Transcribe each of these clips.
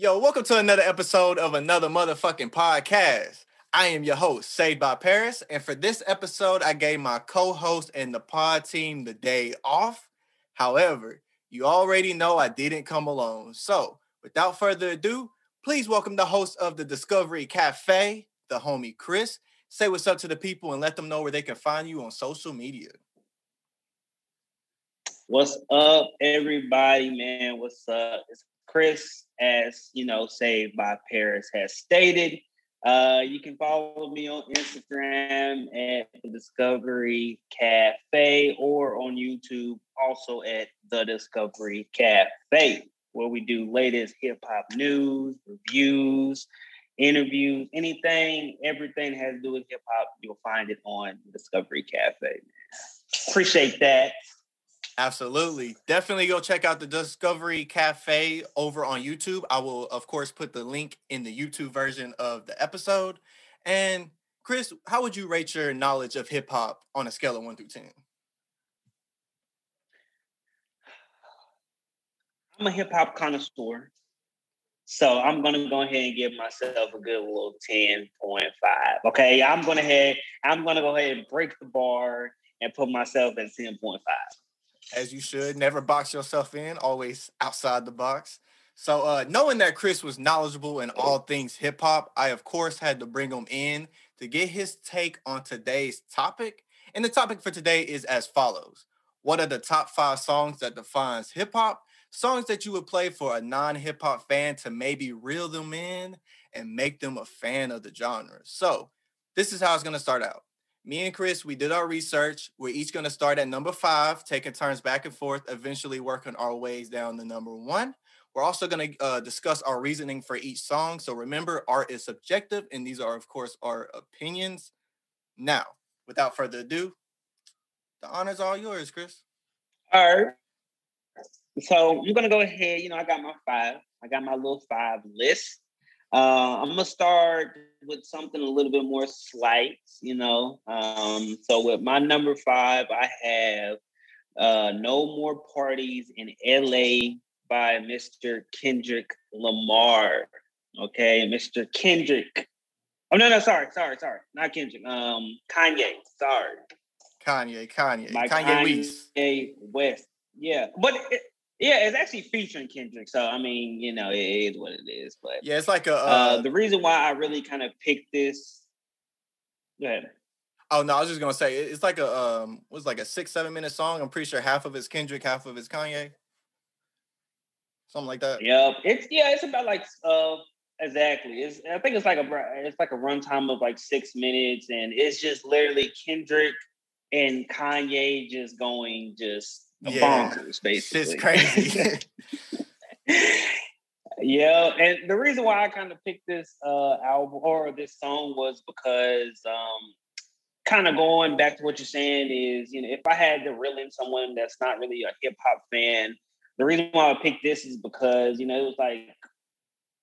Yo, welcome to another episode of another motherfucking podcast. I am your host, Saved by Paris, and for this episode, I gave my co-host and the pod team the day off. However, you already know I didn't come alone. So, without further ado, please welcome the host of the Discovery Cafe, the homie Chris. Say what's up to the people and let them know where they can find you on social media. What's up, everybody, man? What's up? It's Chris, as you know, Saved by Paris has stated. Uh, you can follow me on Instagram at the Discovery Cafe or on YouTube, also at the Discovery Cafe, where we do latest hip hop news, reviews, interviews, anything, everything has to do with hip hop. You'll find it on Discovery Cafe. Appreciate that. Absolutely. Definitely go check out the Discovery Cafe over on YouTube. I will, of course, put the link in the YouTube version of the episode. And Chris, how would you rate your knowledge of hip hop on a scale of one through 10? I'm a hip hop connoisseur. So I'm gonna go ahead and give myself a good little 10.5. Okay. I'm gonna head, I'm gonna go ahead and break the bar and put myself at 10.5 as you should. Never box yourself in, always outside the box. So, uh, knowing that Chris was knowledgeable in all things hip hop, I of course had to bring him in to get his take on today's topic. And the topic for today is as follows: What are the top five songs that defines hip hop? Songs that you would play for a non-hip hop fan to maybe reel them in and make them a fan of the genre. So, this is how it's gonna start out me and Chris, we did our research. We're each going to start at number five, taking turns back and forth, eventually working our ways down to number one. We're also going to uh, discuss our reasoning for each song. So remember, art is subjective, and these are, of course, our opinions. Now, without further ado, the honor's all yours, Chris. All right. So you're gonna go ahead. You know, I got my five. I got my little five list. Uh, I'm gonna start with something a little bit more slight, you know. Um, so with my number five, I have uh, "No More Parties in L.A." by Mr. Kendrick Lamar. Okay, Mr. Kendrick. Oh no, no, sorry, sorry, sorry, not Kendrick. Um, Kanye. Sorry. Kanye, Kanye, Kanye, Kanye West. West. Yeah, but it, yeah, it's actually featuring Kendrick. So I mean, you know, it is what it is. But yeah, it's like a uh, uh, the reason why I really kind of picked this. Go ahead. Oh no, I was just gonna say it's like a um was like a six seven minute song. I'm pretty sure half of it's Kendrick, half of it's Kanye, something like that. Yep, it's yeah, it's about like uh exactly. It's I think it's like a it's like a runtime of like six minutes, and it's just literally Kendrick and Kanye just going just yeah. bonkers, basically. It's crazy. yeah, and the reason why I kind of picked this uh, album or this song was because um, kind of going back to what you're saying is, you know, if I had to reel in someone that's not really a hip hop fan, the reason why I picked this is because, you know, it was like,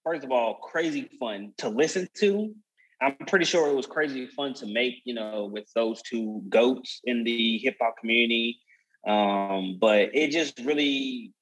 first of all, crazy fun to listen to. I'm pretty sure it was crazy fun to make, you know, with those two goats in the hip hop community. Um, but it just really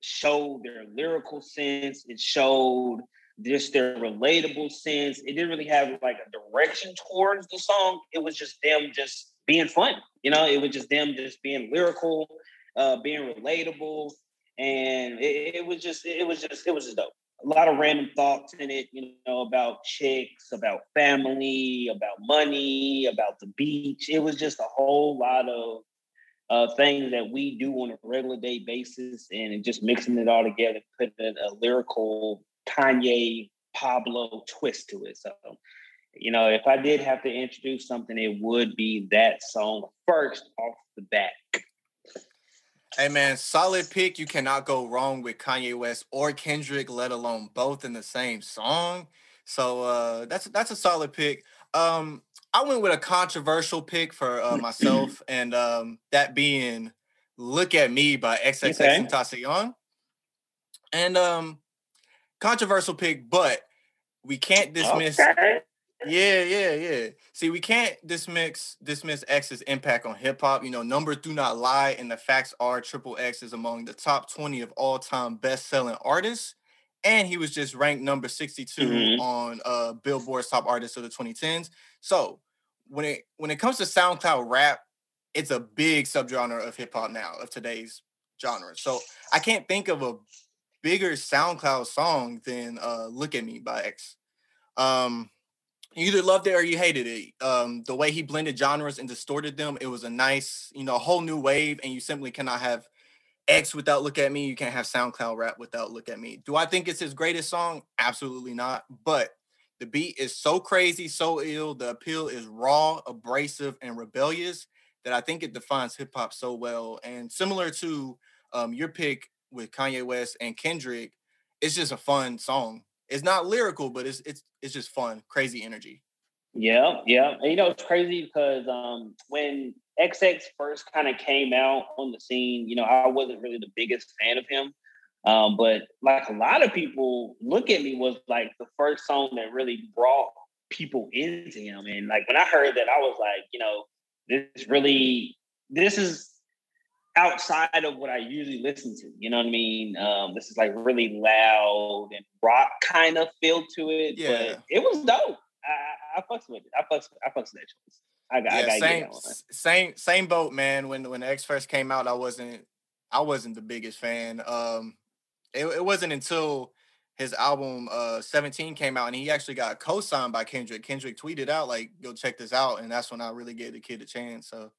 showed their lyrical sense. It showed just their relatable sense. It didn't really have like a direction towards the song. It was just them just being fun. You know, it was just them just being lyrical, uh, being relatable. And it, it was just, it was just, it was just dope. A lot of random thoughts in it, you know, about chicks, about family, about money, about the beach. It was just a whole lot of uh, things that we do on a regular day basis and just mixing it all together, putting a lyrical Kanye Pablo twist to it. So, you know, if I did have to introduce something, it would be that song first off the bat. Hey man, solid pick. You cannot go wrong with Kanye West or Kendrick, let alone both in the same song. So uh that's that's a solid pick. Um I went with a controversial pick for uh, myself, and um, that being "Look at Me" by XXX okay. Tentacion. And um, controversial pick, but we can't dismiss. Okay. Yeah, yeah, yeah. See, we can't dismiss dismiss X's impact on hip hop. You know, numbers do not lie, and the facts are Triple X is among the top twenty of all time best selling artists and he was just ranked number 62 mm-hmm. on uh, Billboard's top artists of the 2010s. So when it when it comes to SoundCloud rap, it's a big subgenre of hip hop now of today's genre. So I can't think of a bigger SoundCloud song than uh, "Look at Me" by X. Um, you either loved it or you hated it. Um, the way he blended genres and distorted them, it was a nice, you know, a whole new wave, and you simply cannot have X without Look at Me. You can't have SoundCloud rap without Look at Me. Do I think it's his greatest song? Absolutely not. But the beat is so crazy, so ill. The appeal is raw, abrasive, and rebellious that I think it defines hip hop so well. And similar to um, your pick with Kanye West and Kendrick, it's just a fun song. It's not lyrical, but it's it's it's just fun, crazy energy. Yeah, yeah. And you know, it's crazy because um, when XX first kind of came out on the scene, you know, I wasn't really the biggest fan of him. Um, but like a lot of people look at me was like the first song that really brought people into him. And like when I heard that, I was like, you know, this really this is outside of what I usually listen to. You know what I mean? Um, this is like really loud and rock kind of feel to it. Yeah. But it was dope. I, I fucks with it. I fucks I fucks with that choice. I got, yeah, I got same, same same boat, man. When when X first came out, I wasn't I wasn't the biggest fan. Um, it, it wasn't until his album uh 17 came out and he actually got co-signed by Kendrick. Kendrick tweeted out like, "Go check this out," and that's when I really gave the kid a chance. So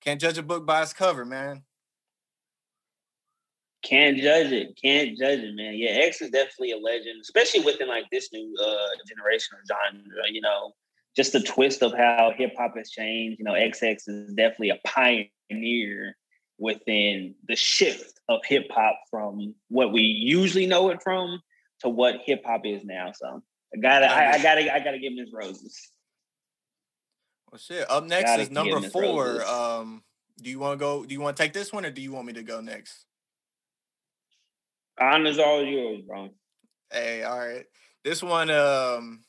can't judge a book by its cover, man. Can't judge it. Can't judge it, man. Yeah, X is definitely a legend, especially within like this new uh generation of genre. You know, just the twist of how hip hop has changed. You know, XX is definitely a pioneer within the shift of hip hop from what we usually know it from to what hip hop is now. So I gotta, I, I, gotta, I gotta give his roses. Well, shit. Up next is number four. Um, do you want to go? Do you want to take this one, or do you want me to go next? Honors all yours, bro. Hey, all right. This one, um,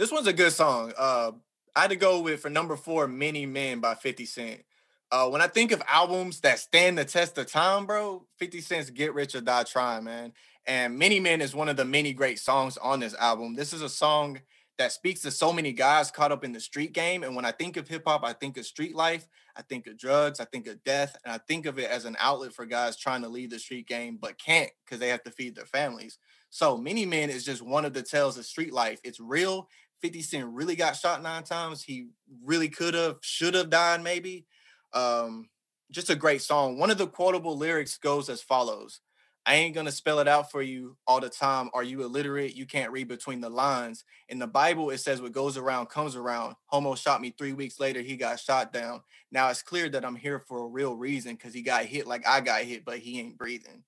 this one's a good song. Uh, I had to go with for number four, "Many Men" by Fifty Cent. Uh, when I think of albums that stand the test of time, bro, 50 Cent's Get Rich or Die Trying, man. And Many Men is one of the many great songs on this album. This is a song that speaks to so many guys caught up in the street game. And when I think of hip hop, I think of street life, I think of drugs, I think of death, and I think of it as an outlet for guys trying to leave the street game but can't because they have to feed their families. So Many Men is just one of the tales of street life. It's real. 50 Cent really got shot nine times. He really could have, should have died maybe. Um, just a great song. One of the quotable lyrics goes as follows I ain't gonna spell it out for you all the time. Are you illiterate? You can't read between the lines. In the Bible, it says what goes around comes around. Homo shot me three weeks later, he got shot down. Now it's clear that I'm here for a real reason because he got hit like I got hit, but he ain't breathing.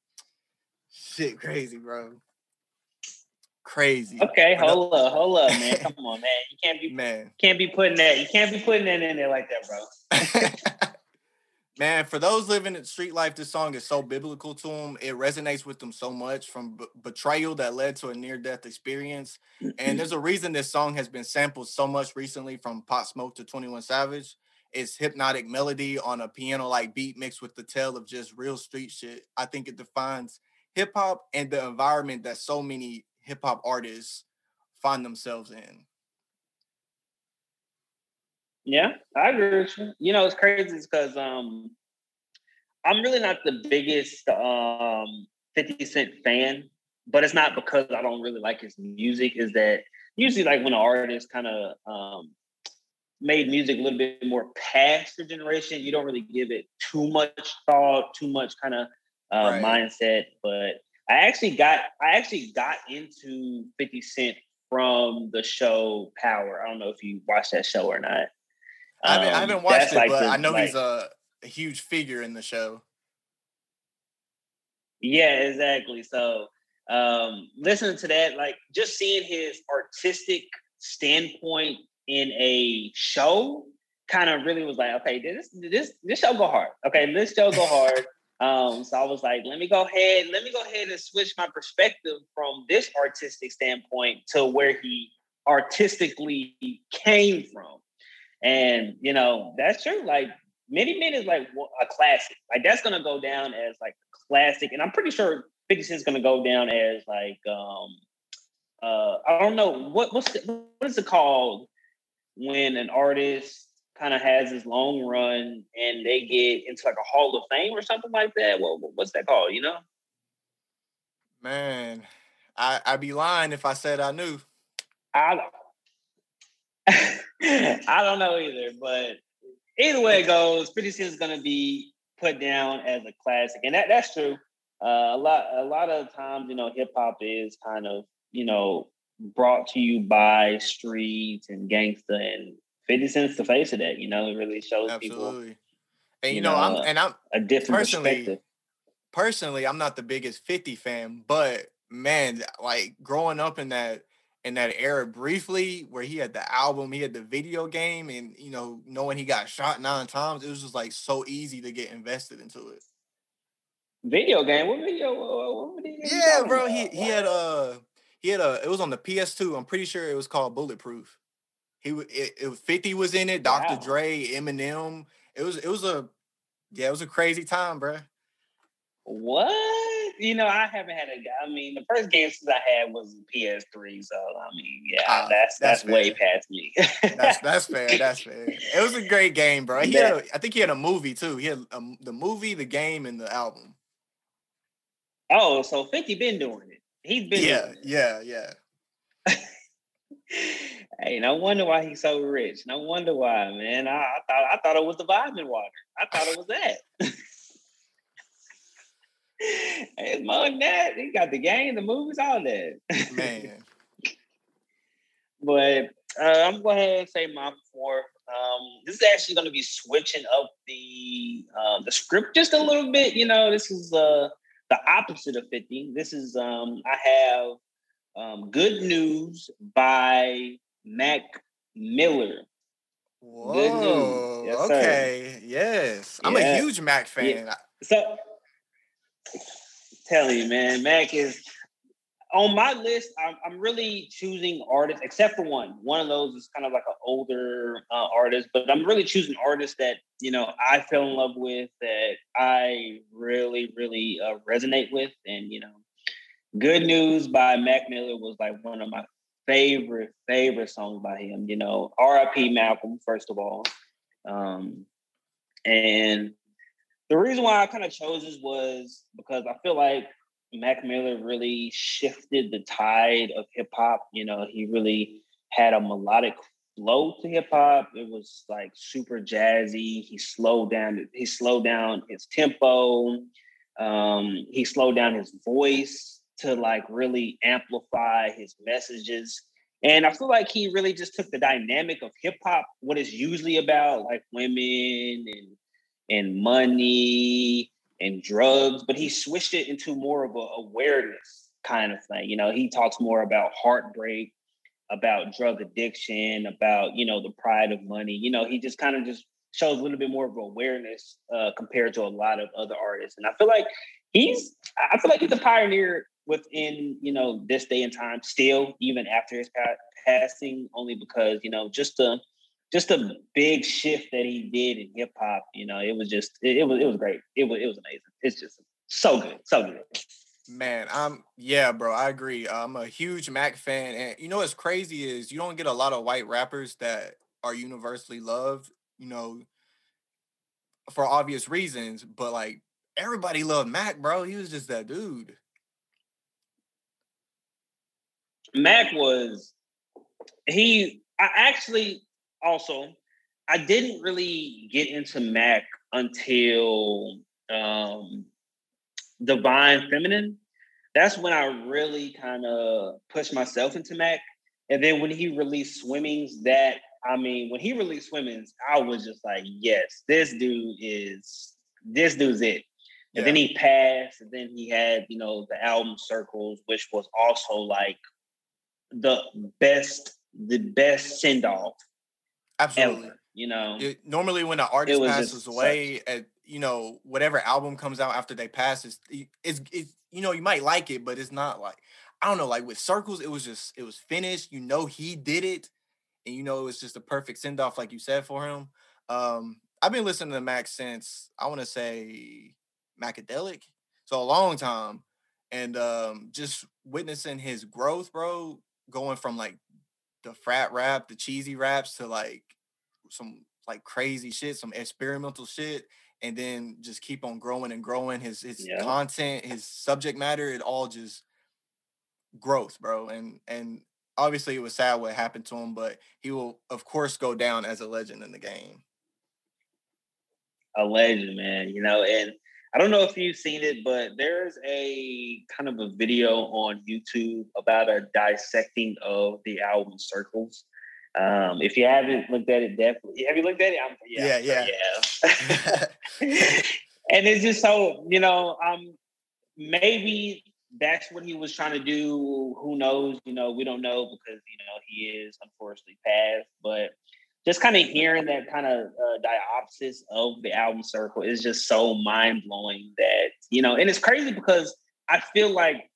Shit, crazy, bro. Crazy. Okay, hold up, hold up, man. Come on, man. You can't be man. Can't be putting that. You can't be putting that in there like that, bro. Man, for those living in street life, this song is so biblical to them. It resonates with them so much from b- betrayal that led to a near death experience. And there's a reason this song has been sampled so much recently from Pop Smoke to 21 Savage. It's hypnotic melody on a piano like beat mixed with the tale of just real street shit. I think it defines hip hop and the environment that so many hip hop artists find themselves in. Yeah, I agree with you. You know, it's crazy because um, I'm really not the biggest um, 50 Cent fan, but it's not because I don't really like his music. Is that usually like when an artist kind of um, made music a little bit more past the generation, you don't really give it too much thought, too much kind of uh, right. mindset. But I actually got I actually got into 50 Cent from the show Power. I don't know if you watched that show or not. I haven't, I haven't um, watched it, like but the, I know like, he's a, a, huge figure in the show. Yeah, exactly. So um, listening to that, like just seeing his artistic standpoint in a show, kind of really was like, okay, this this this show go hard. Okay, this show go hard. Um, so I was like, let me go ahead, let me go ahead and switch my perspective from this artistic standpoint to where he artistically came from. And you know, that's true. Like Many Men is like a classic. Like that's gonna go down as like classic. And I'm pretty sure 50 Cent's gonna go down as like um uh I don't know what what's the, what is it called when an artist kind of has this long run and they get into like a Hall of Fame or something like that. Well, what's that called? You know? Man, I I'd be lying if I said I knew. I don't. I don't know either, but either way it goes, Pretty Soon is gonna be put down as a classic, and that that's true. Uh, a lot a lot of times, you know, hip hop is kind of you know brought to you by streets and gangsta and 50 Cent's the face of that, you know, it really shows Absolutely. people. And you, know, know, I'm and I'm a different personally, personally, I'm not the biggest 50 fan, but man, like growing up in that in that era briefly where he had the album, he had the video game, and you know, knowing he got shot nine times, it was just like so easy to get invested into it. Video game? What video? What video yeah, bro. He he had a he had a it was on the PS2. I'm pretty sure it was called Bulletproof. He it, it 50 was in it, Dr. Wow. Dre, Eminem. It was it was a yeah, it was a crazy time, bro. What? You know, I haven't had a. I mean, the first game since I had was PS3, so I mean, yeah, uh, that's that's, that's way past me. that's that's fair. That's fair. It was a great game, bro. He had, a, I think he had a movie too. He had a, um, the movie, the game, and the album. Oh, so Fifty been doing it. He's been. Yeah, yeah, yeah. hey, no wonder why he's so rich. No wonder why, man. I, I thought I thought it was the vitamin water. I thought it was that. it's more than that. He got the game, the movies, all that. Man. but uh, I'm going ahead and say my four. Um, this is actually going to be switching up the uh, the script just a little bit. You know, this is uh, the opposite of 50. This is um, I have um, Good News by Mac Miller. Whoa. Yes, okay. Sir. Yes. I'm yeah. a huge Mac fan. Yeah. So tell you, man, Mac is on my list. I'm, I'm, really choosing artists, except for one. One of those is kind of like an older uh, artist, but I'm really choosing artists that you know I fell in love with, that I really, really uh, resonate with, and you know, Good News by Mac Miller was like one of my favorite, favorite songs by him. You know, R.I.P. Malcolm, first of all. Um, and the reason why I kind of chose this was because I feel like Mac Miller really shifted the tide of hip hop. You know, he really had a melodic flow to hip hop. It was like super jazzy. He slowed down. He slowed down his tempo. Um, he slowed down his voice to like really amplify his messages. And I feel like he really just took the dynamic of hip hop, what it's usually about, like women and and money and drugs, but he switched it into more of a awareness kind of thing. You know, he talks more about heartbreak, about drug addiction, about you know the pride of money. You know, he just kind of just shows a little bit more of awareness uh, compared to a lot of other artists. And I feel like he's, I feel like he's a pioneer within you know this day and time still even after his passing only because you know just a just a big shift that he did in hip hop you know it was just it, it, was it was great. It was it was amazing. It's just so good so good. Man i'm yeah bro i agree. I'm a huge mac fan and you know what's crazy is you don't get a lot of white rappers that are universally loved you know for obvious reasons but like everybody loved mac bro. He was just that dude Mac was he. I actually also I didn't really get into Mac until um, Divine Feminine. That's when I really kind of pushed myself into Mac. And then when he released Swimmings, that I mean, when he released Swimmings, I was just like, yes, this dude is this dude's it. And yeah. then he passed, and then he had, you know, the album Circles, which was also like the best the best send off. Absolutely. Ever, you know, it, normally when an artist passes away, at, you know, whatever album comes out after they pass, is it's, it's you know you might like it, but it's not like I don't know. Like with Circles, it was just it was finished. You know, he did it, and you know it was just a perfect send off, like you said for him. Um, I've been listening to Mac since I want to say Macadelic, so a long time. and um, just witnessing his growth, bro, going from like the frat rap, the cheesy raps to like some like crazy shit, some experimental shit, and then just keep on growing and growing his his yeah. content, his subject matter, it all just growth, bro. And and obviously it was sad what happened to him, but he will of course go down as a legend in the game. A legend, man. You know, and I don't know if you've seen it, but there's a kind of a video on YouTube about a dissecting of the album Circles. Um, if you haven't looked at it, definitely have you looked at it? I'm, yeah, yeah, yeah. yeah. and it's just so you know, um, maybe that's what he was trying to do. Who knows? You know, we don't know because you know he is unfortunately passed. But just kind of hearing that kind of uh, diopsis of the album circle is just so mind blowing that you know, and it's crazy because I feel like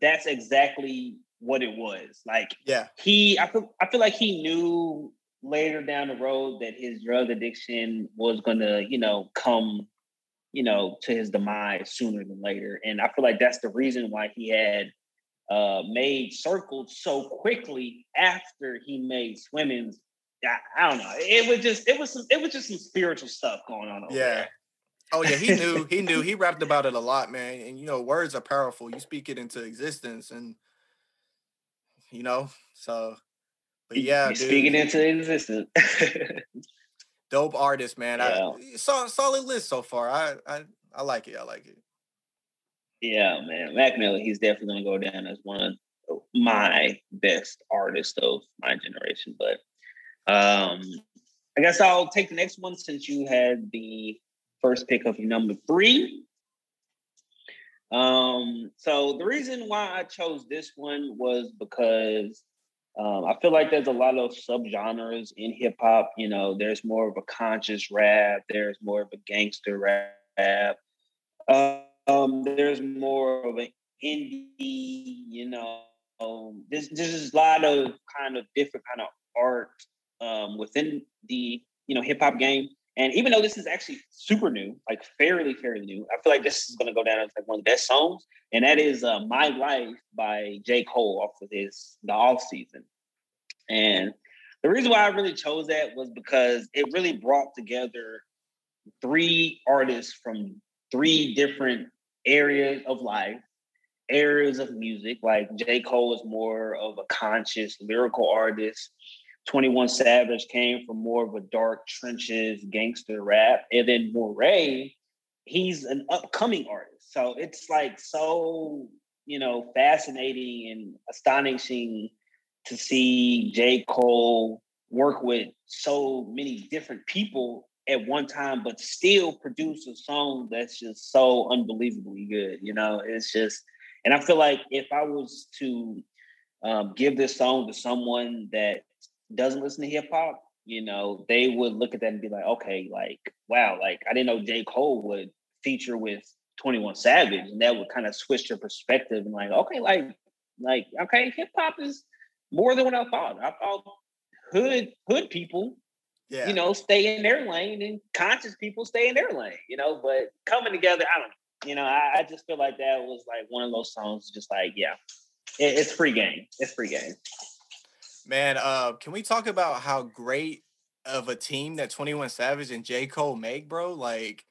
that's exactly what it was. Like, yeah, he, I feel, I feel like he knew later down the road that his drug addiction was gonna, you know, come, you know, to his demise sooner than later, and I feel like that's the reason why he had uh made circles so quickly after he made swimmings I, I, don't know. It was just it was some, it was just some spiritual stuff going on. yeah. There. Oh yeah, he knew. he knew. He rapped about it a lot, man. And you know, words are powerful. You speak it into existence, and you know, so. But yeah, dude, speaking into existence. dope artist, man. Yeah. I saw solid list so far. I I I like it. I like it. Yeah, man. Mac Miller, he's definitely gonna go down as one of my best artists of my generation. But um, I guess I'll take the next one since you had the first pick of number three. Um, so the reason why I chose this one was because um, I feel like there's a lot of subgenres in hip hop. You know, there's more of a conscious rap, there's more of a gangster rap, um, there's more of an indie. You know, um, there's there's a lot of kind of different kind of art um, within the you know hip hop game. And even though this is actually super new, like fairly fairly new, I feel like this is going to go down as like one of the best songs, and that is uh, "My Life" by J. Cole off of his the off season. And the reason why I really chose that was because it really brought together three artists from three different areas of life, areas of music. Like J. Cole is more of a conscious lyrical artist. 21 Savage came from more of a dark trenches gangster rap. And then Morray, he's an upcoming artist. So it's like so, you know, fascinating and astonishing to see J. Cole work with so many different people at one time, but still produce a song that's just so unbelievably good. You know, it's just, and I feel like if I was to um, give this song to someone that doesn't listen to hip hop, you know, they would look at that and be like, okay, like, wow, like I didn't know J. Cole would feature with 21 Savage, and that would kind of switch their perspective and like, okay, like, like, okay, hip hop is more than what I thought. I thought hood hood people, yeah. you know, stay in their lane and conscious people stay in their lane, you know, but coming together, I don't. You know, I, I just feel like that was like one of those songs, just like, yeah, it, it's free game. It's free game. Man, uh, can we talk about how great of a team that 21 Savage and J. Cole make, bro? Like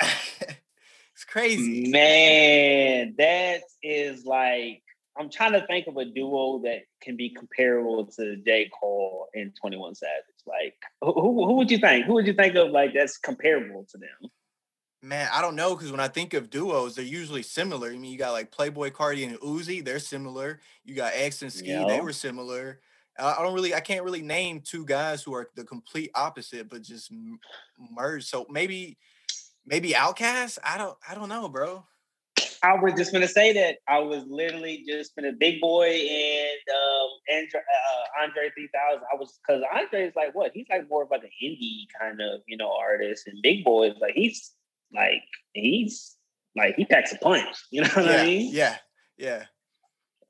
it's crazy. Man, that is like I'm trying to think of a duo that can be comparable to J. Cole and 21 Savage. Like who, who would you think? Who would you think of like that's comparable to them? Man, I don't know because when I think of duos, they're usually similar. I mean, you got like Playboi Carti and Uzi, they're similar. You got X and Ski, yeah. they were similar. I don't really, I can't really name two guys who are the complete opposite, but just merge. So maybe, maybe OutKast. I don't, I don't know, bro. I was just gonna say that I was literally just been a Big Boi and um Andre, uh, Andre 3000. I was because Andre is like what? He's like more of like an indie kind of you know artist, and Big Boi is like he's like he's like he packs a punch. You know what yeah, I mean? Yeah, yeah.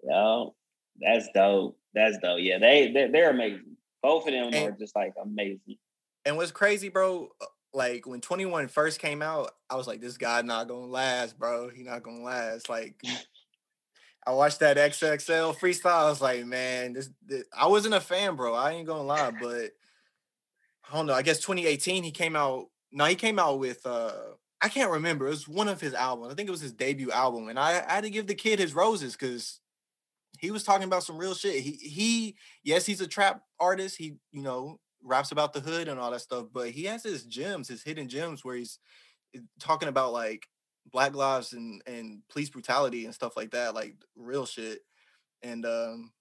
Yo, that's dope. That's dope. Yeah, they they're, they're amazing. Both of them and, are just like amazing. And what's crazy, bro? like when 21 first came out, I was like, this guy not gonna last, bro. He not gonna last. Like I watched that XXL freestyle. I was like, man, this, this, I wasn't a fan, bro. I ain't gonna lie, but I don't know. I guess 2018 he came out. No, he came out with uh I can't remember. It was one of his albums. I think it was his debut album. And I, I had to give the kid his roses because he was talking about some real shit. He he yes, he's a trap artist. He, you know, raps about the hood and all that stuff, but he has his gems, his hidden gems where he's eh, talking about like black lives and and police brutality and stuff like that, like real shit. And um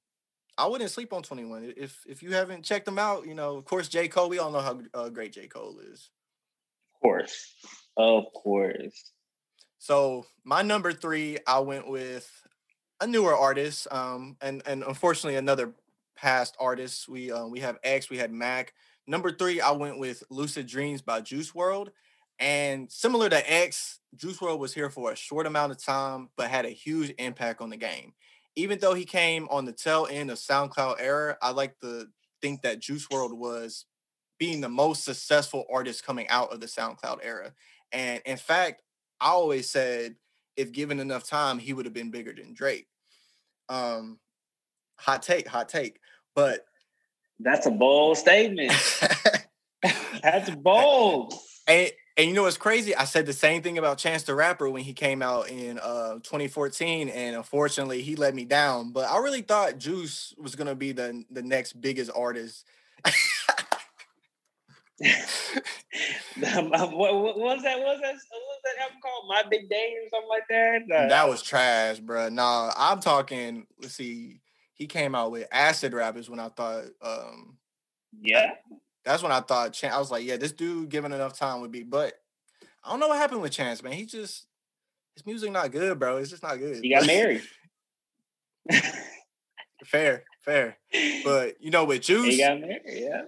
I wouldn't sleep on 21. If if you haven't checked them out, you know, of course J. Cole, we all know how uh, great J. Cole is. Of course. Of course. So my number three, I went with a newer artist, um, and and unfortunately another past artist. We uh, we have X, we had Mac. Number three, I went with Lucid Dreams by Juice WRLD. And similar to X, Juice WRLD was here for a short amount of time, but had a huge impact on the game. Even though he came on the tail end of SoundCloud era, I like to think that Juice WRLD was being the most successful artist coming out of the SoundCloud era. And in fact, I always said if given enough time, he would have been bigger than Drake. Um, hot take, hot take. But that's a bold statement. that's bold. And and you know what's crazy? I said the same thing about Chance the Rapper when he came out in uh, 2014, and unfortunately he let me down. But I really thought Juice was gonna be the the next biggest artist. what, what, was that? What was that? What was that album called? My Big Day or something like that? that was trash, bro. Nah, I'm talking. Let's see. He came out with Acid Rappers when I thought. um Yeah. That's when I thought Chance. I was like, yeah, this dude given enough time would be. But I don't know what happened with Chance, man. He just his music not good, bro. It's just not good. He got married. fair, fair. But you know, with Juice, he got married. Yeah.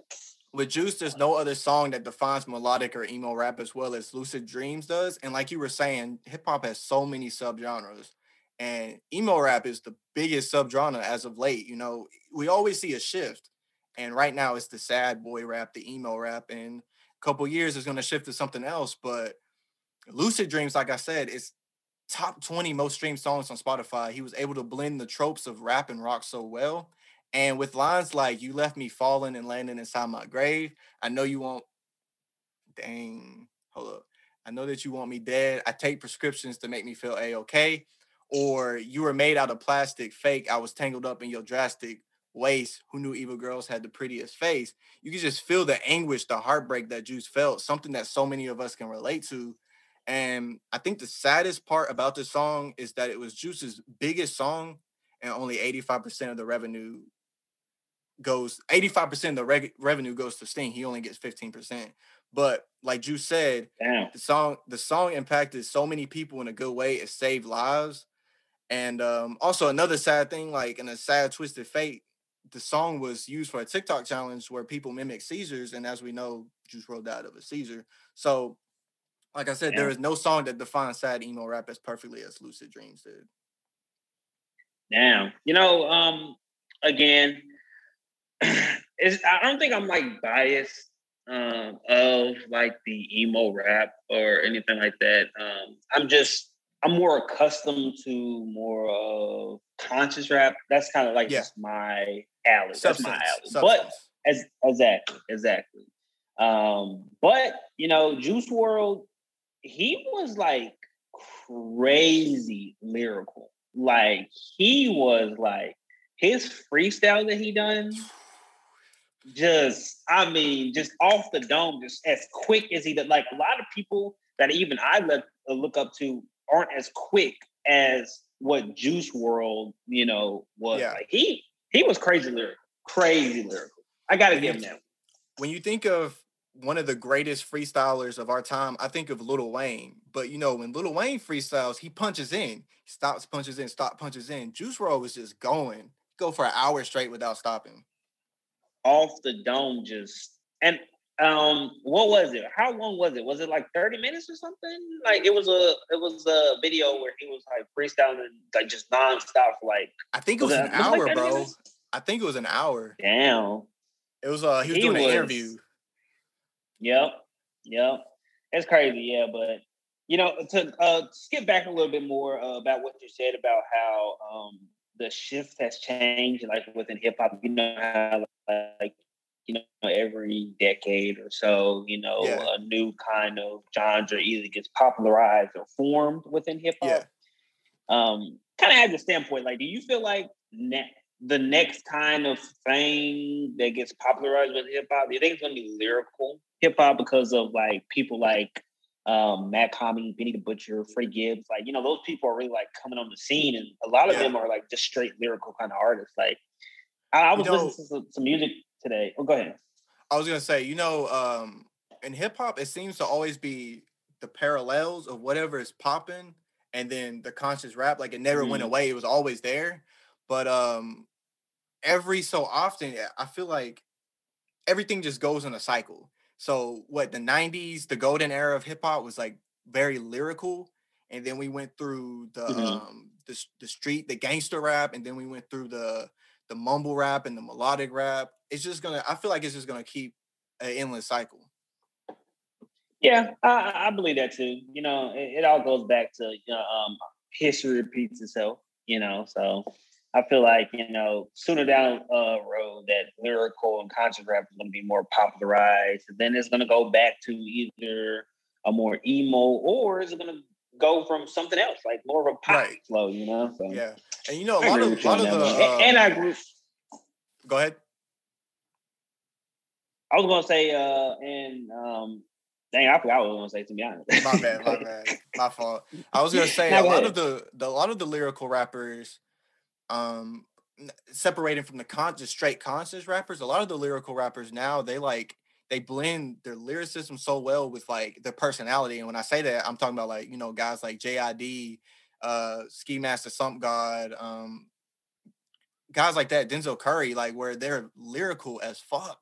With Juice, there's no other song that defines melodic or emo rap as well as Lucid Dreams does. And like you were saying, hip hop has so many subgenres. And emo rap is the biggest subgenre as of late. You know, we always see a shift and right now it's the sad boy rap, the emo rap. And a couple years is going to shift to something else. But Lucid Dreams, like I said, it's top 20 most streamed songs on Spotify. He was able to blend the tropes of rap and rock so well. And with lines like "You left me falling and landing inside my grave," I know you won't. Dang, hold up. I know that you want me dead. I take prescriptions to make me feel a okay. Or you were made out of plastic, fake. I was tangled up in your drastic Waste, who knew evil girls had the prettiest face. You can just feel the anguish, the heartbreak that Juice felt, something that so many of us can relate to. And I think the saddest part about this song is that it was Juice's biggest song, and only 85% of the revenue goes 85% of the reg- revenue goes to Sting. He only gets 15%. But like Juice said, Damn. the song the song impacted so many people in a good way. It saved lives. And um, also another sad thing, like in a sad twisted fate, the song was used for a TikTok challenge where people mimic seizures, and as we know, Juice WRLD died of a seizure. So, like I said, yeah. there is no song that defines sad emo rap as perfectly as Lucid Dreams did. Damn, you know, um, again, it's, I don't think I'm like biased um, of like the emo rap or anything like that. Um, I'm just I'm more accustomed to more of conscious rap. That's kind of like yeah. just my alley. Substance. That's my alley. Substance. But as exactly, exactly. Um, but you know, Juice WRLD, he was like crazy lyrical. Like he was like his freestyle that he done. Just, I mean, just off the dome, just as quick as he did. Like a lot of people that even I look uh, look up to aren't as quick as what Juice WRLD, you know, was. Yeah. Like he he was crazy lyrical, crazy lyrical. I gotta give him that. When you think of one of the greatest freestylers of our time, I think of Lil Wayne. But you know, when Lil Wayne freestyles, he punches in, he stops, punches in, stop, punches in. Juice WRLD was just going, go for an hour straight without stopping. Off the dome, just and um, what was it? How long was it? Was it like 30 minutes or something? Like it was a it was a video where he was like freestyling like just nonstop like I think it was, was an hour, like bro. Minutes? I think it was an hour. Damn. It was uh he was he doing was, an interview. Yep. Yep. it's crazy, yeah. But you know, to uh, skip back a little bit more uh, about what you said about how um, the shift has changed, like within hip hop. You know how like you know every decade or so, you know, yeah. a new kind of genre either gets popularized or formed within hip hop. Yeah. Um, kind of as the standpoint, like, do you feel like ne- the next kind of thing that gets popularized with hip hop, do you think it's gonna be lyrical hip hop because of like people like um, Mach-Hommy, Benny the Butcher, Freddie Gibbs, like you know, those people are really like coming on the scene, and a lot of yeah. them are like just straight lyrical kind of artists. Like I, I was you know, listening to some, some, music today. Oh, go ahead. I was gonna say, you know, um, in hip hop, it seems to always be the parallels of whatever is popping, and then the conscious rap. Like it never mm-hmm. went away; it was always there. But um, every so often, I feel like everything just goes in a cycle. So what the 90s, the golden era of hip hop was like very lyrical. And then we went through the mm-hmm. um the, the street, the gangster rap, and then we went through the the mumble rap and the melodic rap. It's just gonna I feel like it's just gonna keep an endless cycle. Yeah, I, I believe that too. You know, it, it all goes back to you know, um, history repeats itself. You know, so I feel like you know sooner down a uh, road that lyrical and conscious rap is going to be more popularized. And then it's going to go back to either a more emo or is it going to go from something else like more of a pop right. flow? You know? So, yeah, and you know a lot of, lot of the uh, and, I agree. Go ahead. I was going to say, uh, and um, Dang, I forgot what I was gonna say. To be honest, my bad, my bad, my fault. I was gonna say a lot of the, the a lot of the lyrical rappers um separating from the con just straight conscious rappers a lot of the lyrical rappers now they like they blend their lyricism so well with like their personality and when i say that i'm talking about like you know guys like jid uh Ski Mask the Slump God um guys like that denzel curry like where they're lyrical as fuck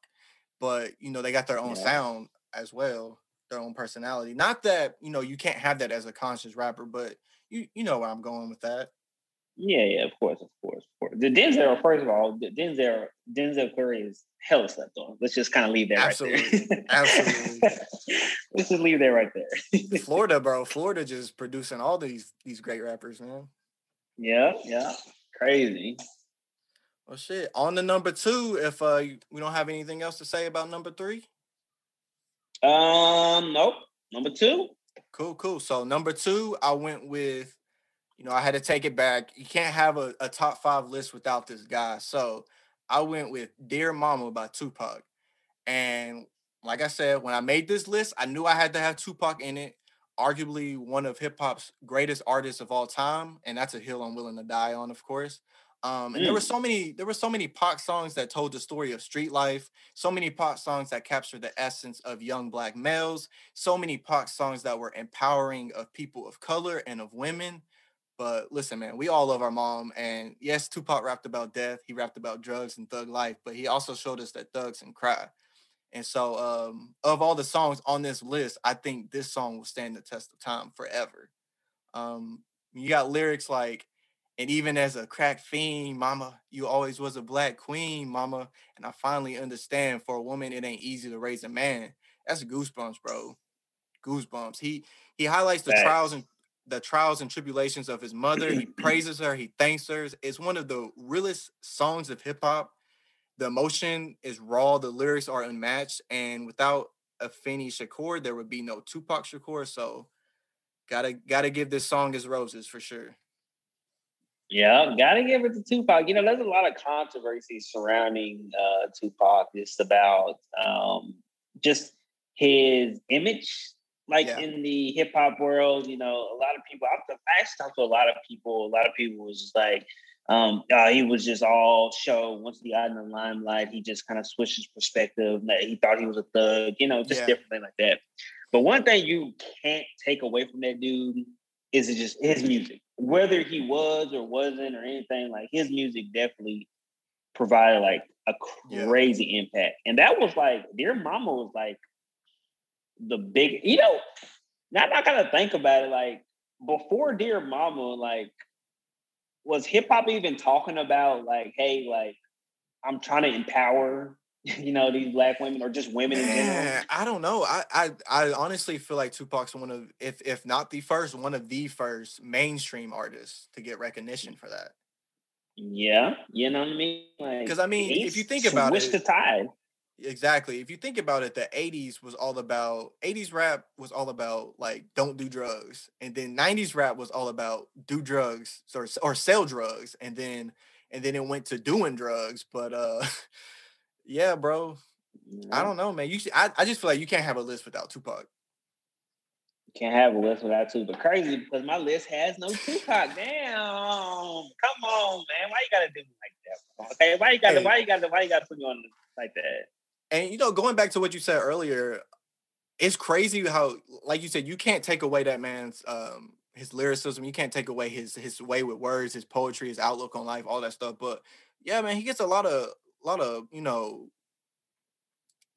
but you know they got their own yeah. sound as well their own personality not that you know you can't have that as a conscious rapper but you you know where i'm going with that yeah, yeah, of course, of course, of course. The Denzel, first of all, the Denzel Denzel Curry is hella slept on. Let's just kind of leave that Absolutely. right there. Absolutely. Let's just leave that right there. Florida, bro. Florida just producing all these these great rappers, man. Yeah, yeah. Crazy. Well shit. On the number two, if uh we don't have anything else to say about number three. Um, nope. Number two. Cool, cool. So number two, I went with you know, I had to take it back. You can't have a, a top five list without this guy. So I went with Dear Mama by Tupac. And like I said, when I made this list, I knew I had to have Tupac in it. Arguably one of hip hop's greatest artists of all time, and that's a hill I'm willing to die on, of course. Um, and mm. there were so many, there were so many Pac songs that told the story of street life. So many Pac songs that captured the essence of young black males. So many Pac songs that were empowering of people of color and of women. But listen, man, we all love our mom. And yes, Tupac rapped about death. He rapped about drugs and thug life, but he also showed us that thugs can cry. And so, um, of all the songs on this list, I think this song will stand the test of time forever. Um, you got lyrics like, and even as a crack fiend, mama, you always was a black queen, mama. And I finally understand for a woman, it ain't easy to raise a man. That's goosebumps, bro. Goosebumps. He he highlights the trials and the trials and tribulations of his mother. He praises her, he thanks her. It's one of the realest songs of hip hop. The emotion is raw, the lyrics are unmatched, and without a Afeni Shakur, there would be no Tupac Shakur. So, gotta gotta give this song his roses for sure. Yeah, gotta give it to Tupac. You know, there's a lot of controversy surrounding uh, Tupac. It's about um, just his image like yeah. in the hip hop world, you know, a lot of people. I, I actually talked to a lot of people. A lot of people was just like, um, uh, he was just all show. Once he got in the limelight, he just kind of switched his perspective. That he thought he was a thug, you know, just yeah. different thing like that. But one thing you can't take away from that dude is it just his music. Whether he was or wasn't or anything, like his music definitely provided like a crazy yeah. impact. And that was like, Dear Mama was like the big, you know, now I'm not gonna think about it. Like before Dear Mama, like was hip hop even talking about like, hey, like I'm trying to empower you know, these black women or just women Man, in general? I don't know. I, I I honestly feel like Tupac's one of, if if not the first, one of the first mainstream artists to get recognition for that. Yeah, you know what I mean. Like, Because I mean, if you think about it, the tide. Exactly. If you think about it, the 80s was all about 80s rap was all about like don't do drugs. And then 90s rap was all about do drugs or or sell drugs. And then and then it went to doing drugs. But uh yeah, bro. I don't know, man. You should, I, I just feel like you can't have a list without Tupac. You can't have a list without Tupac. Crazy because my list has no Tupac. Damn. Come on, man. Why you gotta do me like that? Okay, why you gotta hey. why you gotta why you gotta put me on like that? And you know, going back to what you said earlier, it's crazy how, like you said, you can't take away that man's um his lyricism. You can't take away his his way with words, his poetry, his outlook on life, all that stuff. But yeah, man, he gets a lot of lot of you know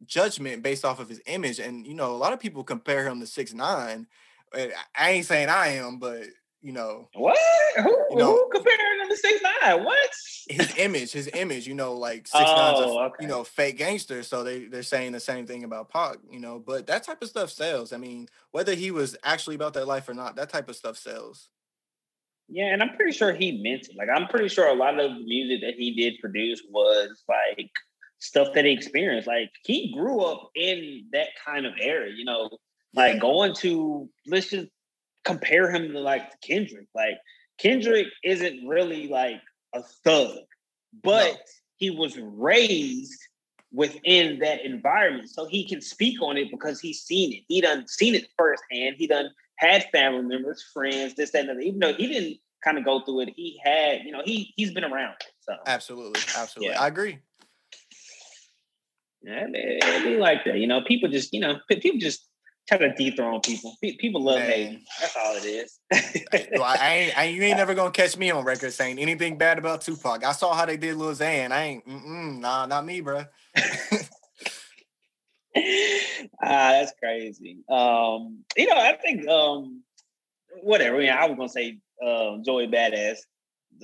judgment based off of his image, and you know, a lot of people compare him to six nine. I ain't saying I am, but you know what? Who, you know, who comparing him to six nine? What? His image, his image. You know, like six oh, nine's a oh, okay. you know fake gangster. So they they're saying the same thing about Pac. You know, but that type of stuff sells. I mean, whether he was actually about that life or not, that type of stuff sells. Yeah, and I'm pretty sure he meant it. Like I'm pretty sure a lot of the music that he did produce was like stuff that he experienced. Like he grew up in that kind of era. You know, like going to let's just compare him to like Kendrick. Like Kendrick isn't really like a thug, but no. he was raised within that environment. So he can speak on it because he's seen it. He done seen it firsthand. He done had family members, friends, this, that, and that. Even though he didn't kind of go through it, he had, you know, he he's been around. So absolutely, absolutely. Yeah. I agree. Yeah, it be like that. You know, people just, you know, people just try to dethrone people. People love hating. That's all it is. well, I ain't, I, you ain't never gonna catch me on record saying anything bad about Tupac. I saw how they did Lil Xan. I ain't, nah, not me, bro. ah, that's crazy. Um, you know, I think um, whatever. I, mean, I was gonna say um, Joey Badass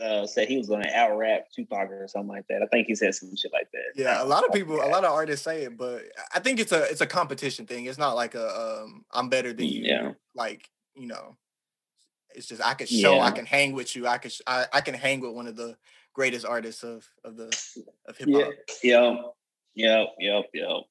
uh, said he was going to out rap Tupac or something like that. I think he said some shit like that. Yeah, a lot of people, a lot of artists say it, but I think it's a it's a competition thing. It's not like a um, I'm better than you. Yeah. Like you know, it's just I can show yeah. I can hang with you. I can I, I can hang with one of the greatest artists of of the of hip hop. Yeah. Yep. Yep. Yep. Yep.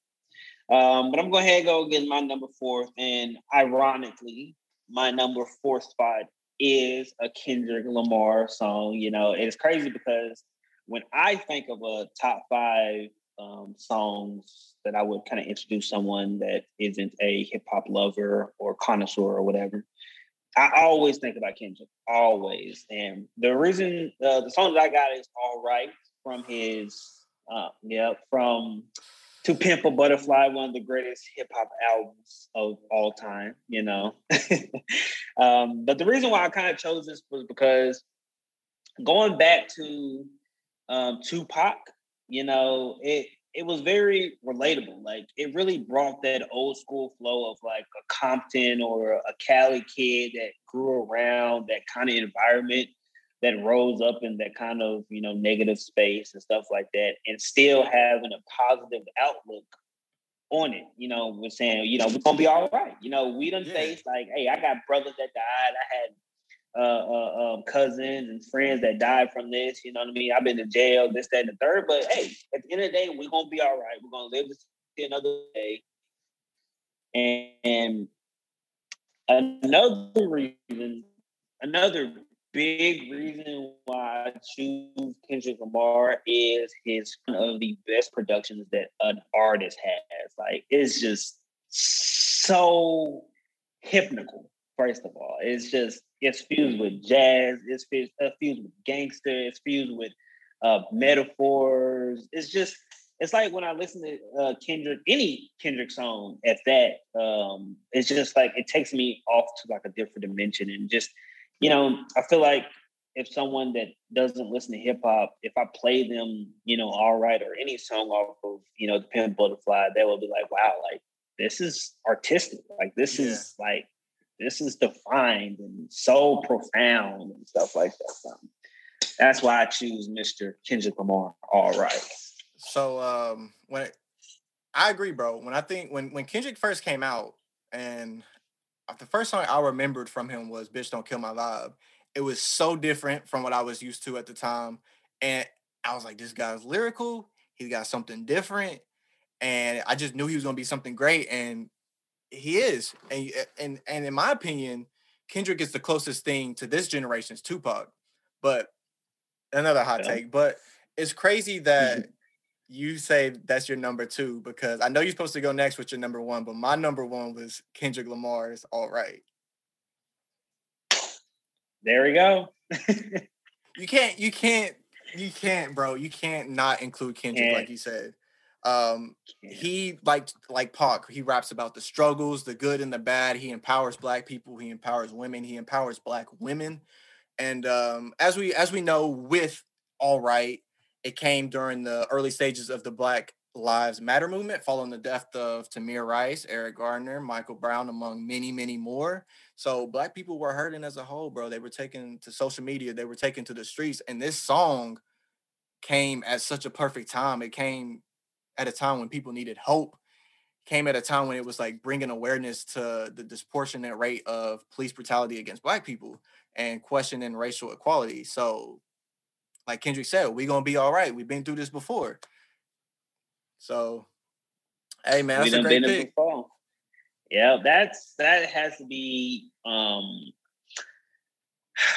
Um, but I'm going to go get my number fourth, and ironically, my number four spot is a Kendrick Lamar song. You know, it's crazy because when I think of a top five um, songs that I would kind of introduce someone that isn't a hip hop lover or connoisseur or whatever, I always think about Kendrick, always. And the reason uh, the song that I got is "All Right" from his, uh, yeah, from to Pimp a Butterfly, one of the greatest hip hop albums of all time, you know. um, but the reason why I kind of chose this was because going back to um, Tupac, you know, it it was very relatable. Like it really brought that old school flow of like a Compton or a Cali kid that grew around that kind of environment that rose up in that kind of you know negative space and stuff like that and still having a positive outlook on it you know we're saying you know we're gonna be all right. You know we done yeah. faced like hey i got brothers that died. I had uh, uh um, cousins and friends that died from this you know what i mean? I've been in jail this that and the third but hey at the end of the day we're gonna be all right. We're gonna live to see another day. And, and another reason another big reason why I choose Kendrick Lamar is his one of the best productions that an artist has. Like it's just so hypnotical. First of all, it's just it's fused with jazz. It's fused, uh, fused with gangster. It's fused with uh, metaphors. It's just it's like when I listen to uh, Kendrick, any Kendrick song at that, um, it's just like it takes me off to like a different dimension and just you know, I feel like if someone that doesn't listen to hip hop, if I play them, you know, all right, or any song off of, you know, the Pimp Butterfly, they will be like, wow, like this is artistic. Like this yeah. is like this is defined and so profound and stuff like that. So that's why I choose Mr. Kendrick Lamar. All right. So um, when it, I agree, bro. When I think when when Kendrick first came out, and the first song I remembered from him was "Bitch Don't Kill My Vibe." It was so different from what I was used to at the time, and I was like, "This guy's lyrical. He's got something different," and I just knew he was gonna be something great, and he is. And and and in my opinion, Kendrick is the closest thing to this generation's Tupac. But another hot yeah. take. But it's crazy mm-hmm. that you say that's your number two because I know you're supposed to go next with your number one, but my number one was Kendrick Lamar's All Right. There we go. you can't, you can't, you can't, bro. You can't not include Kendrick, can't. like you said. Um, he like like Pac, he raps about the struggles, the good and the bad. He empowers black people, he empowers women, he empowers black women. And um, as we as we know, with All Right, it came during the early stages of the Black Lives Matter movement, following the death of Tamir Rice, Eric Gardner, Michael Brown, among many, many more. So black people were hurting as a whole, bro. They were taken to social media, they were taken to the streets, and this song came at such a perfect time. It came at a time when people needed hope. Came at a time when it was like bringing awareness to the disproportionate rate of police brutality against black people and questioning racial equality. So like Kendrick said, we gonna be all right. We've been through this before. So, hey man, that's we a great pick. Yeah, that's that has to be. um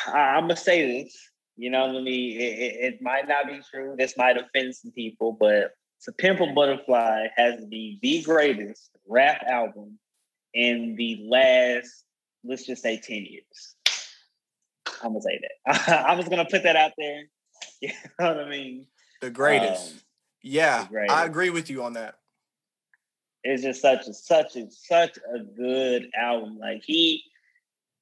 I, am gonna say this. You know what I mean? It, it, it, might not be true. This might offend some people, but "To Pimp a Butterfly" has to be the greatest rap album in the last, let's just say, ten years. I'm gonna say that. I'm just gonna put that out there. You know what I mean? The greatest. Um, yeah, the greatest. I agree with you on that. It's just such a such a such a good album. Like he,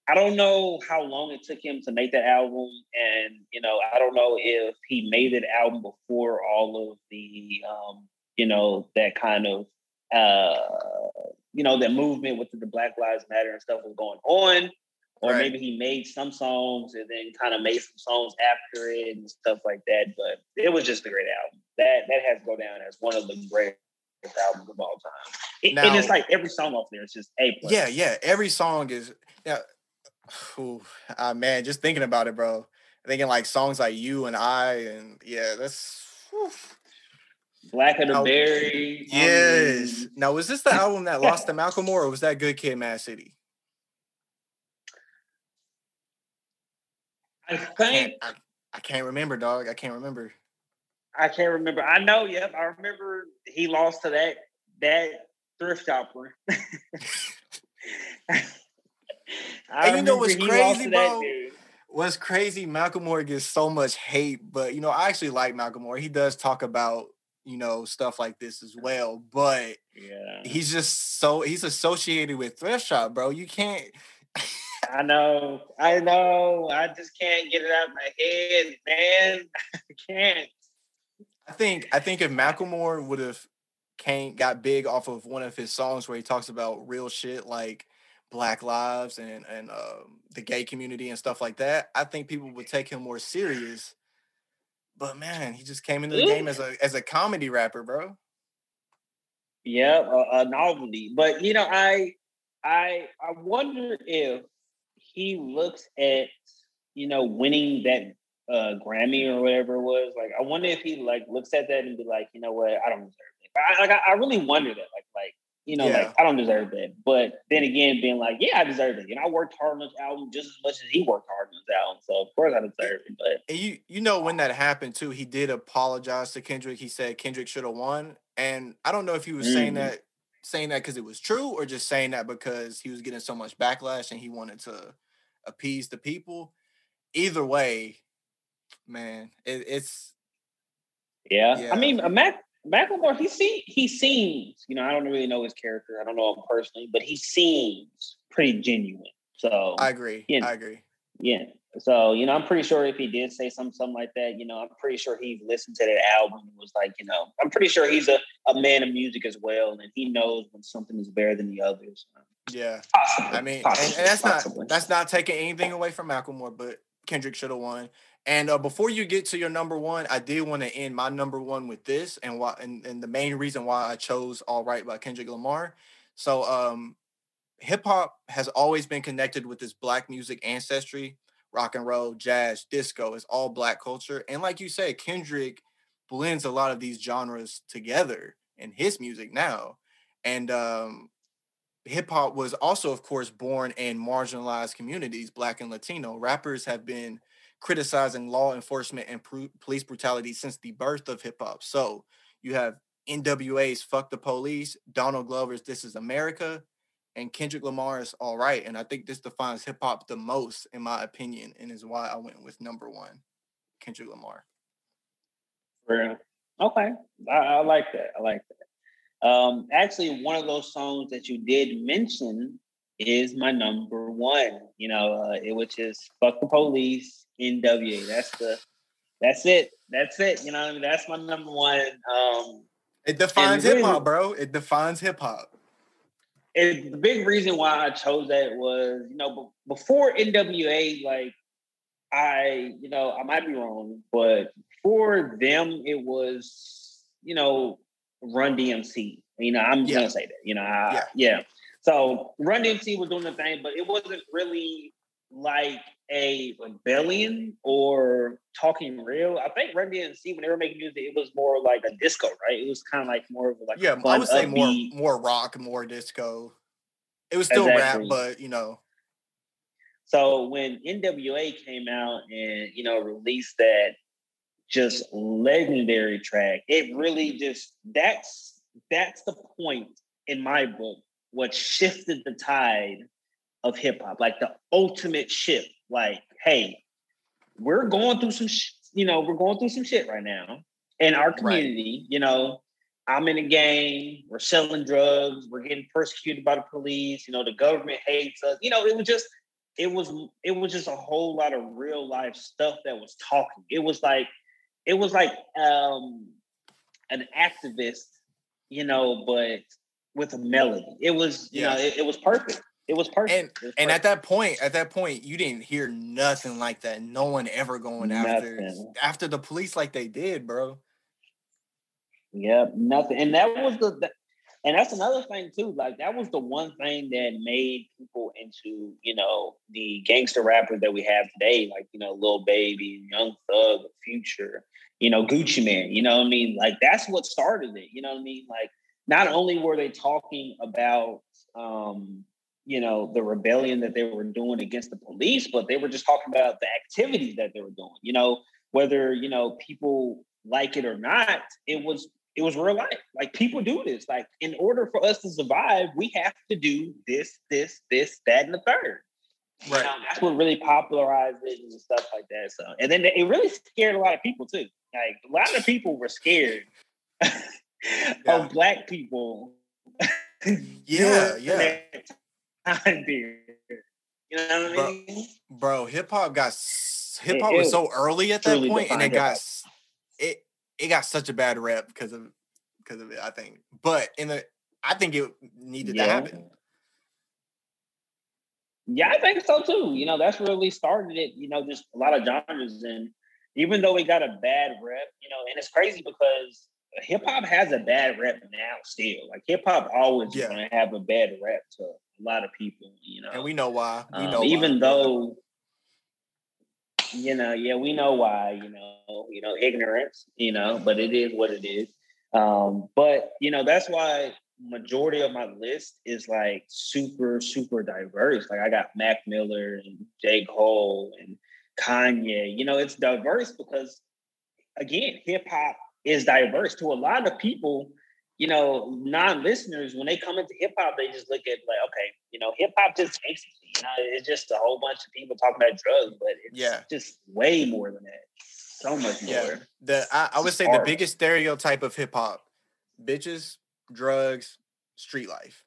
I don't know how long it took him to make that album, and you know, I don't know if he made that album before all of the, um, you know, that kind of, uh, you know, that movement with the Black Lives Matter and stuff was going on or right. maybe he made some songs and then kind of made some songs after it and stuff like that. But it was just a great album. That that has to go down as one of the greatest albums of all time. It, now, and it's like every song off there is just a. Plus. Yeah, yeah. Every song is yeah. Ooh, ah, man, just thinking about it, bro. Thinking like songs like "You" and "I" and yeah, that's. Whew. Blacker the Berry. Yes. Um, now, was this the album that lost to Macklemore, or was that Good Kid, Mad City? I think I, I, can't remember, dog. I can't remember. I can't remember. I know. Yep, I remember he lost to that that thrift shopper. and you know what's crazy, bro? What's crazy? Macklemore gets so much hate, but you know I actually like Macklemore. He does talk about you know stuff like this as well, but yeah, he's just so he's associated with thrift shop, bro. You can't. I know, I know. I just can't get it out of my head, man. I can't. I think I think if Macklemore would have came got big off of one of his songs where he talks about real shit like Black Lives and and um, the gay community and stuff like that, I think people would take him more serious. But man, he just came into the game as a as a comedy rapper, bro. Yeah, a, a novelty. But you know, I I I wonder if he looks at you know winning that uh, Grammy or whatever it was, like I wonder if he like looks at that and be like, you know what, I don't deserve it. I, like I, really wonder that, like like you know, yeah. like I don't deserve that. But then again, being like, yeah, I deserve it. You know, I worked hard on this album just as much as he worked hard on this album, so of course I deserve it. But and you you know when that happened too, he did apologize to Kendrick. He said Kendrick should have won, and I don't know if he was mm-hmm. saying that saying that because it was true or just saying that because he was getting so much backlash and he wanted to appease the people. Either way, man, it, it's yeah. yeah. I mean, Mac Macklemore, he see he seems, you know, I don't really know his character. I don't know him personally, but he seems pretty genuine. So I agree. Yeah, I agree. Yeah. So, you know, I'm pretty sure if he did say something, something like that, you know, I'm pretty sure he listened to that album and was like, you know, I'm pretty sure he's a, a man of music as well. And he knows when something is better than the others. Yeah. Possibly. I mean, Possibly. And, and, that's Possibly. not that's not taking anything away from Macklemore, but Kendrick should have won. And uh, before you get to your number one, I did want to end my number one with this, and why, and, and the main reason why I chose "All Right" by Kendrick Lamar. So, um, hip hop has always been connected with this black music ancestry, rock and roll, jazz, disco. It's all black culture, and like you said, Kendrick blends a lot of these genres together in his music now. And um, hip hop was also, of course, born in marginalized communities, black and Latino. Rappers have been criticizing law enforcement and police brutality since the birth of hip hop. So you have NWA's Fuck the Police, Donald Glover's This Is America, and Kendrick Lamar's All Right. And I think this defines hip hop the most, in my opinion, and is why I went with number one, Kendrick Lamar. Yeah. Okay. I, I like that. I like that. Um, actually, one of those songs that you did mention is my number one, you know, uh, it, which is Fuck the Police, NWA. That's the, that's it. That's it. You know I mean? That's my number one. Um, it defines hip hop, bro. It defines hip hop. And the big reason why I chose that was, you know, before NWA, like I, you know, I might be wrong, but for them, it was, you know, Run DMC. You know, I'm yeah. gonna say that. You know, I, yeah. yeah. So Run DMC was doing the thing, but it wasn't really like a rebellion or talking real. I think Run DMC when they were making music, it was more like a disco, right? It was kind of like more of like yeah, I would say upbeat. more more rock, more disco. It was still exactly. rap, but you know. So when NWA came out and you know released that just legendary track, it really just that's that's the point in my book what shifted the tide of hip hop, like the ultimate shift. Like, hey, we're going through some, sh- you know, we're going through some shit right now in our community. Right. You know, I'm in a gang. We're selling drugs. We're getting persecuted by the police. You know, the government hates us. You know, it was just, it was, it was just a whole lot of real life stuff that was talking. It was like, it was like um an activist, you know, but with a melody. It was, you yeah. know, it, it, was perfect. It was perfect. And was and at that point, at that point, you didn't hear nothing like that. No one ever going nothing. after after the police like they did, bro. Yep, nothing. And that was the, the and that's another thing too. Like that was the one thing that made people into, you know, the gangster rappers that we have today, like, you know, Lil Baby, Young Thug, Future, you know, Gucci Mane, you know what I mean? Like that's what started it. You know what I mean? Like not only were they talking about um, you know the rebellion that they were doing against the police but they were just talking about the activities that they were doing you know whether you know people like it or not it was it was real life like people do this like in order for us to survive we have to do this this this that and the third right you know, that's what really popularized it and stuff like that so and then it really scared a lot of people too like a lot of people were scared yeah. of black people. yeah, yeah. Time period. You know what I mean? Bro, hip hop got hip hop was so early at that point, and it got it it got such a bad rep because of because of it. I think, but in the I think it needed yeah. to happen. Yeah, I think so too. You know, that's really started it. You know, just a lot of genres, and even though it got a bad rep, you know, and it's crazy because hip hop has a bad rep now still. Like hip hop always yeah. gonna have a bad rep to a lot of people, you know. And we know why. We um, know even why. though you know, yeah, we know why, you know, you know, ignorance, you know, but it is what it is. Um, but you know, that's why majority of my list is like super, super diverse. Like I got Mac Miller and J. Cole and Kanye. You know, it's diverse because again, hip hop is diverse to a lot of people you know, non-listeners, when they come into hip hop, they just look at like, okay, you know, hip hop just takes you know, it's just a whole bunch of people talking about drugs, but it's yeah. just way more than that. So much more. Yeah. The I, I would say hard. the biggest stereotype of hip hop, bitches, drugs, street life.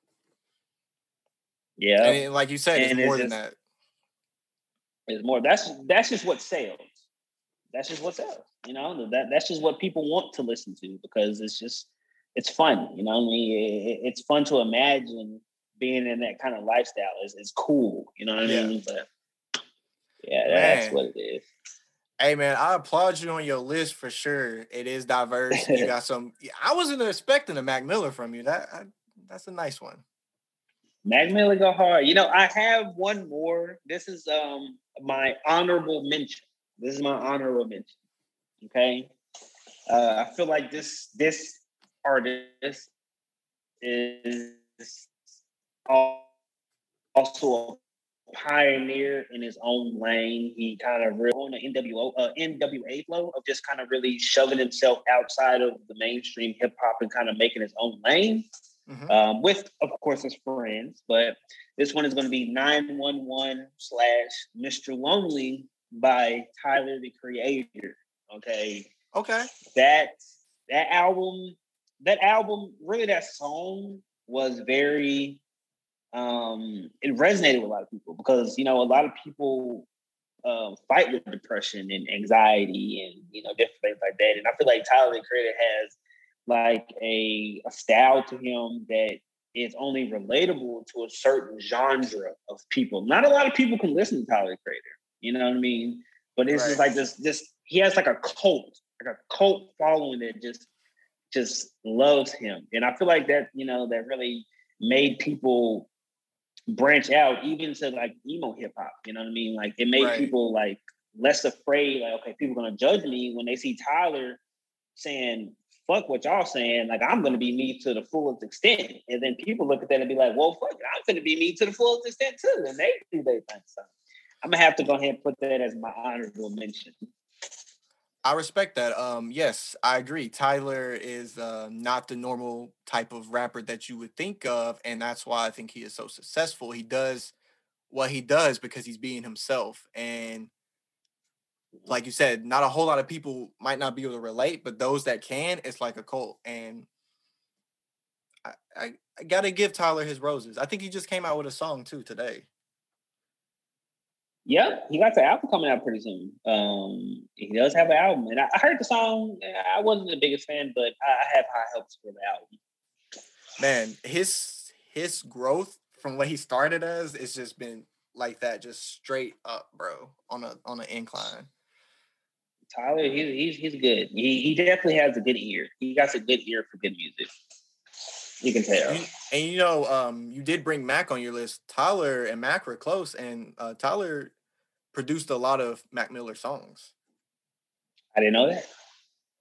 Yeah. And like you said, and it's more it's than that. It's more. That's that's just what sells. That's just what sells. You know, that that's just what people want to listen to because it's just it's fun. You know, I mean, it, it's fun to imagine being in that kind of lifestyle. It's, it's cool. You know what I yeah. mean? But yeah, that's Man. what it is. Hey man, I applaud you on your list for sure. It is diverse. you got some. I wasn't expecting a Mac Miller from you. That I, that's a nice one. Mac Miller go hard. You know, I have one more. This is um my honorable mention. This is my honorable mention. Okay. Uh, I feel like this this artist is also a pioneer in his own lane. He kind of really on the NWO uh, NWA flow of just kind of really shoving himself outside of the mainstream hip hop and kind of making his own lane. Mm-hmm. Um, with of course his friends, but this one is going to be 911 slash Mr. Lonely by Tyler the Creator. Okay. Okay. That that album, that album, really that song was very um it resonated with a lot of people because you know a lot of people um, fight with depression and anxiety and you know different things like that. And I feel like Tyler the Creator has like a, a style to him that is only relatable to a certain genre of people. Not a lot of people can listen to Tyler the Creator. You know what I mean? But it's right. just like this. This he has like a cult, like a cult following that just just loves him, and I feel like that you know that really made people branch out even to like emo hip hop. You know what I mean? Like it made right. people like less afraid. Like okay, people gonna judge me when they see Tyler saying fuck what y'all saying. Like I'm gonna be me to the fullest extent, and then people look at that and be like, well, fuck it, I'm gonna be me to the fullest extent too, and they do their thing. So I'm gonna have to go ahead and put that as my honorable mention. I respect that. Um, yes, I agree. Tyler is uh, not the normal type of rapper that you would think of, and that's why I think he is so successful. He does what he does because he's being himself, and like you said, not a whole lot of people might not be able to relate, but those that can, it's like a cult. And I, I, I gotta give Tyler his roses. I think he just came out with a song too today. Yep, he got the album coming out pretty soon. Um, he does have an album, and I, I heard the song. I wasn't the biggest fan, but I, have high hopes for the album. Man, his his growth from what he started as it's just been like that, just straight up, bro, on a on an incline. Tyler, he's he's he's good. He he definitely has a good ear. He got a good ear for good music. You can tell. And, and, you know, um, you did bring Mac on your list. Tyler and Mac were close, and uh, Tyler produced a lot of Mac Miller songs. I didn't know that.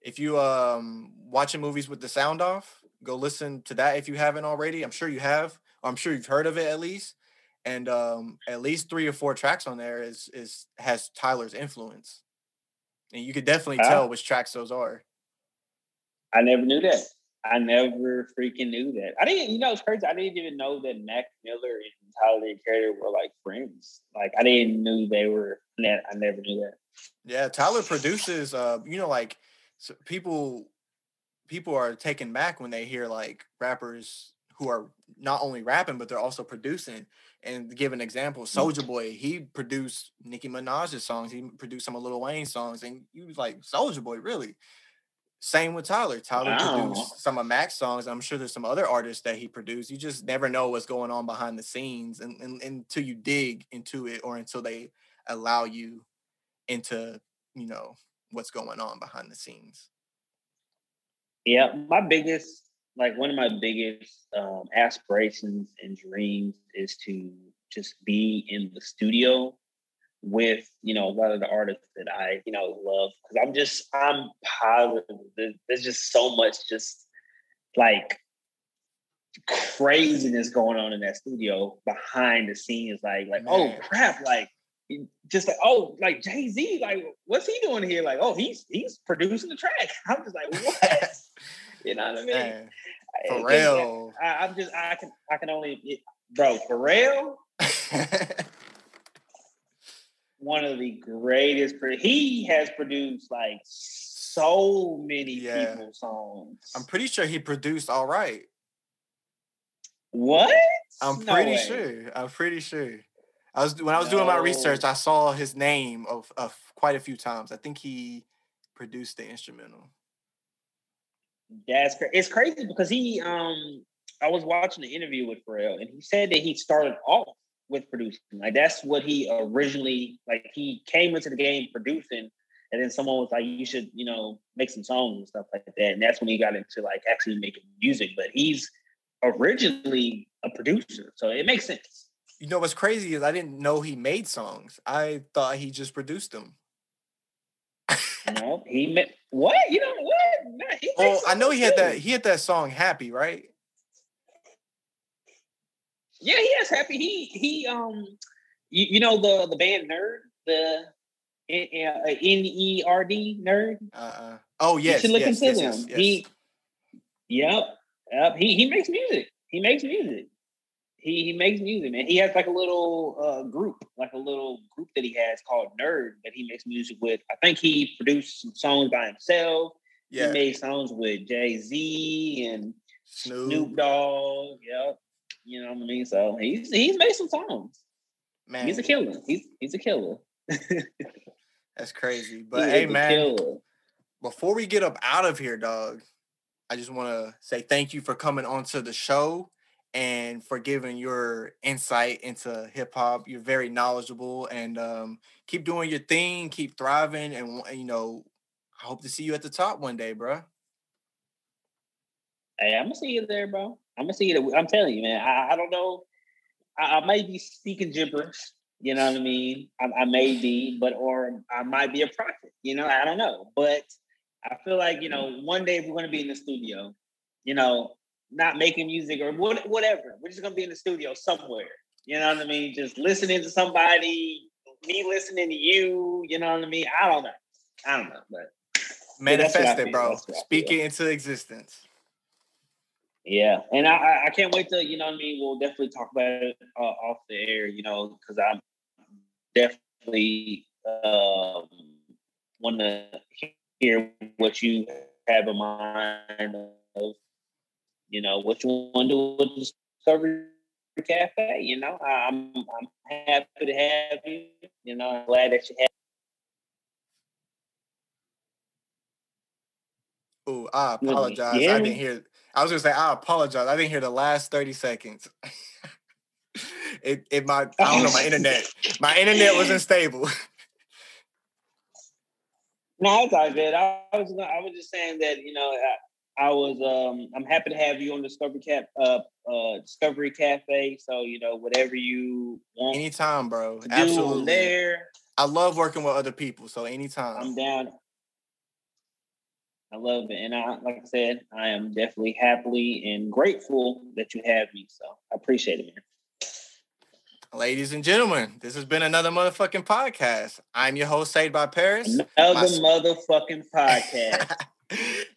If you um watching movies with the sound off, go listen to that if you haven't already. I'm sure you have. I'm sure you've heard of it at least. And um, at least three or four tracks on there is is has Tyler's influence, and you could definitely tell which tracks those are. I never knew that. I never freaking knew that. I didn't, you know, it's crazy. I didn't even know that Mac Miller and Tyler Carter were like friends. Like I didn't knew they were. I never knew that. Yeah, Tyler produces. Uh, you know, like so people, people are taken back when they hear like rappers who are not only rapping but they're also producing. And give an example, mm. Soulja Boy, he produced Nicki Minaj's songs. He produced some of Lil Wayne's songs, and he was like, Soulja Boy, really?" Same with Tyler. Tyler wow. produced some of Mac's songs. I'm sure there's some other artists that he produced. You just never know what's going on behind the scenes and, and, and until you dig into it or until they allow you into, you know, what's going on behind the scenes. Yeah, my biggest, like one of my biggest um, aspirations and dreams is to just be in the studio with you know a lot of the artists that I you know love. Because I'm just I'm positive there's just so much just like craziness going on in that studio behind the scenes like like oh, Man. oh crap like just like oh like Jay Z like what's he doing here? Like oh he's he's producing the track. I'm just like what you know what I mean Man. for real I, am just I can I can only bro for real one of the greatest. He has produced like so many yeah. people's songs. I'm pretty sure he produced all right. What? I'm no pretty way. sure. I'm pretty sure. I was when I was no. doing my research, I saw his name of, of quite a few times. I think he produced the instrumental. That's crazy. It's crazy because he um I was watching the interview with Pharrell and he said that he started off with producing. Like that's what he originally like. He came into the game producing, And then someone was like, you should, you know, make some songs and stuff like that. And that's when he got into like actually making music. But he's originally a producer. So it makes sense. You know what's crazy is I didn't know he made songs. I thought he just produced them. No, he made what? You know what? No, oh, I know he had that. He had that song "Happy," right? Yeah, he has "Happy." He he um, you, you know the the band Nerd, the N E R D Nerd. Uh-uh. Oh yes, you should look yes, into yes, them. Yes, he, yep, yep. He he makes music. He makes music he he makes music, man. He has like a little uh, group, like a little group that he has called Nerd that he makes music with. I think he produced some songs by himself. Yeah. He made songs with Jay Z and Snoop. Snoop Dogg. Yep. You know what I mean? So he's he's made some songs. Man, he's a killer. He's he's a killer. That's crazy. But he hey, man, before we get up out of here, dog, I just want to say thank you for coming onto the show and for giving your insight into hip hop. You're very knowledgeable and um, keep doing your thing, keep thriving, and you know, I hope to see you at the top one day, bro. Hey, I'm gonna see you there, bro. I'm gonna see you. There. I'm telling you, man. I, I don't know. I, I may be speaking gibberish. You know what I mean? I, I may be, but or I might be a prophet. You know, I don't know. But I feel like you know, one day we're gonna be in the studio. You know, not making music or what, whatever. We're just gonna be in the studio somewhere. You know what I mean? Just listening to somebody, me listening to you. You know what I mean? I don't know. I don't know, but manifest it, bro. Speak it into existence. Yeah, and I, I can't wait to you know what I mean. We'll definitely talk about it uh, off the air, you know, because I'm definitely um, want to hear what you have in mind of you know, what you want to do with Discovery Cafe. You know, I'm I'm happy to have you. You know, I'm glad that you have. Oh, I apologize. I didn't hear. I was gonna say I apologize. I didn't hear the last thirty seconds. it it my I don't know my internet. My internet wasn't stable. no, it's all good. I was I was just saying that you know I was um I'm happy to have you on Discovery Cap uh uh Discovery Cafe. So you know whatever you want. Anytime, bro. Absolutely. There. I love working with other people. So anytime. I'm down. I love it, and I like I said, I am definitely happily and grateful that you have me. So I appreciate it, man. Ladies and gentlemen, this has been another motherfucking podcast. I'm your host, Saved by Paris. Another My... motherfucking podcast.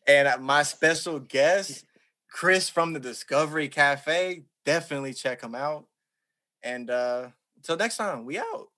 And my special guest, Chris from the Discovery Cafe. Definitely check him out. And uh until next time, we out.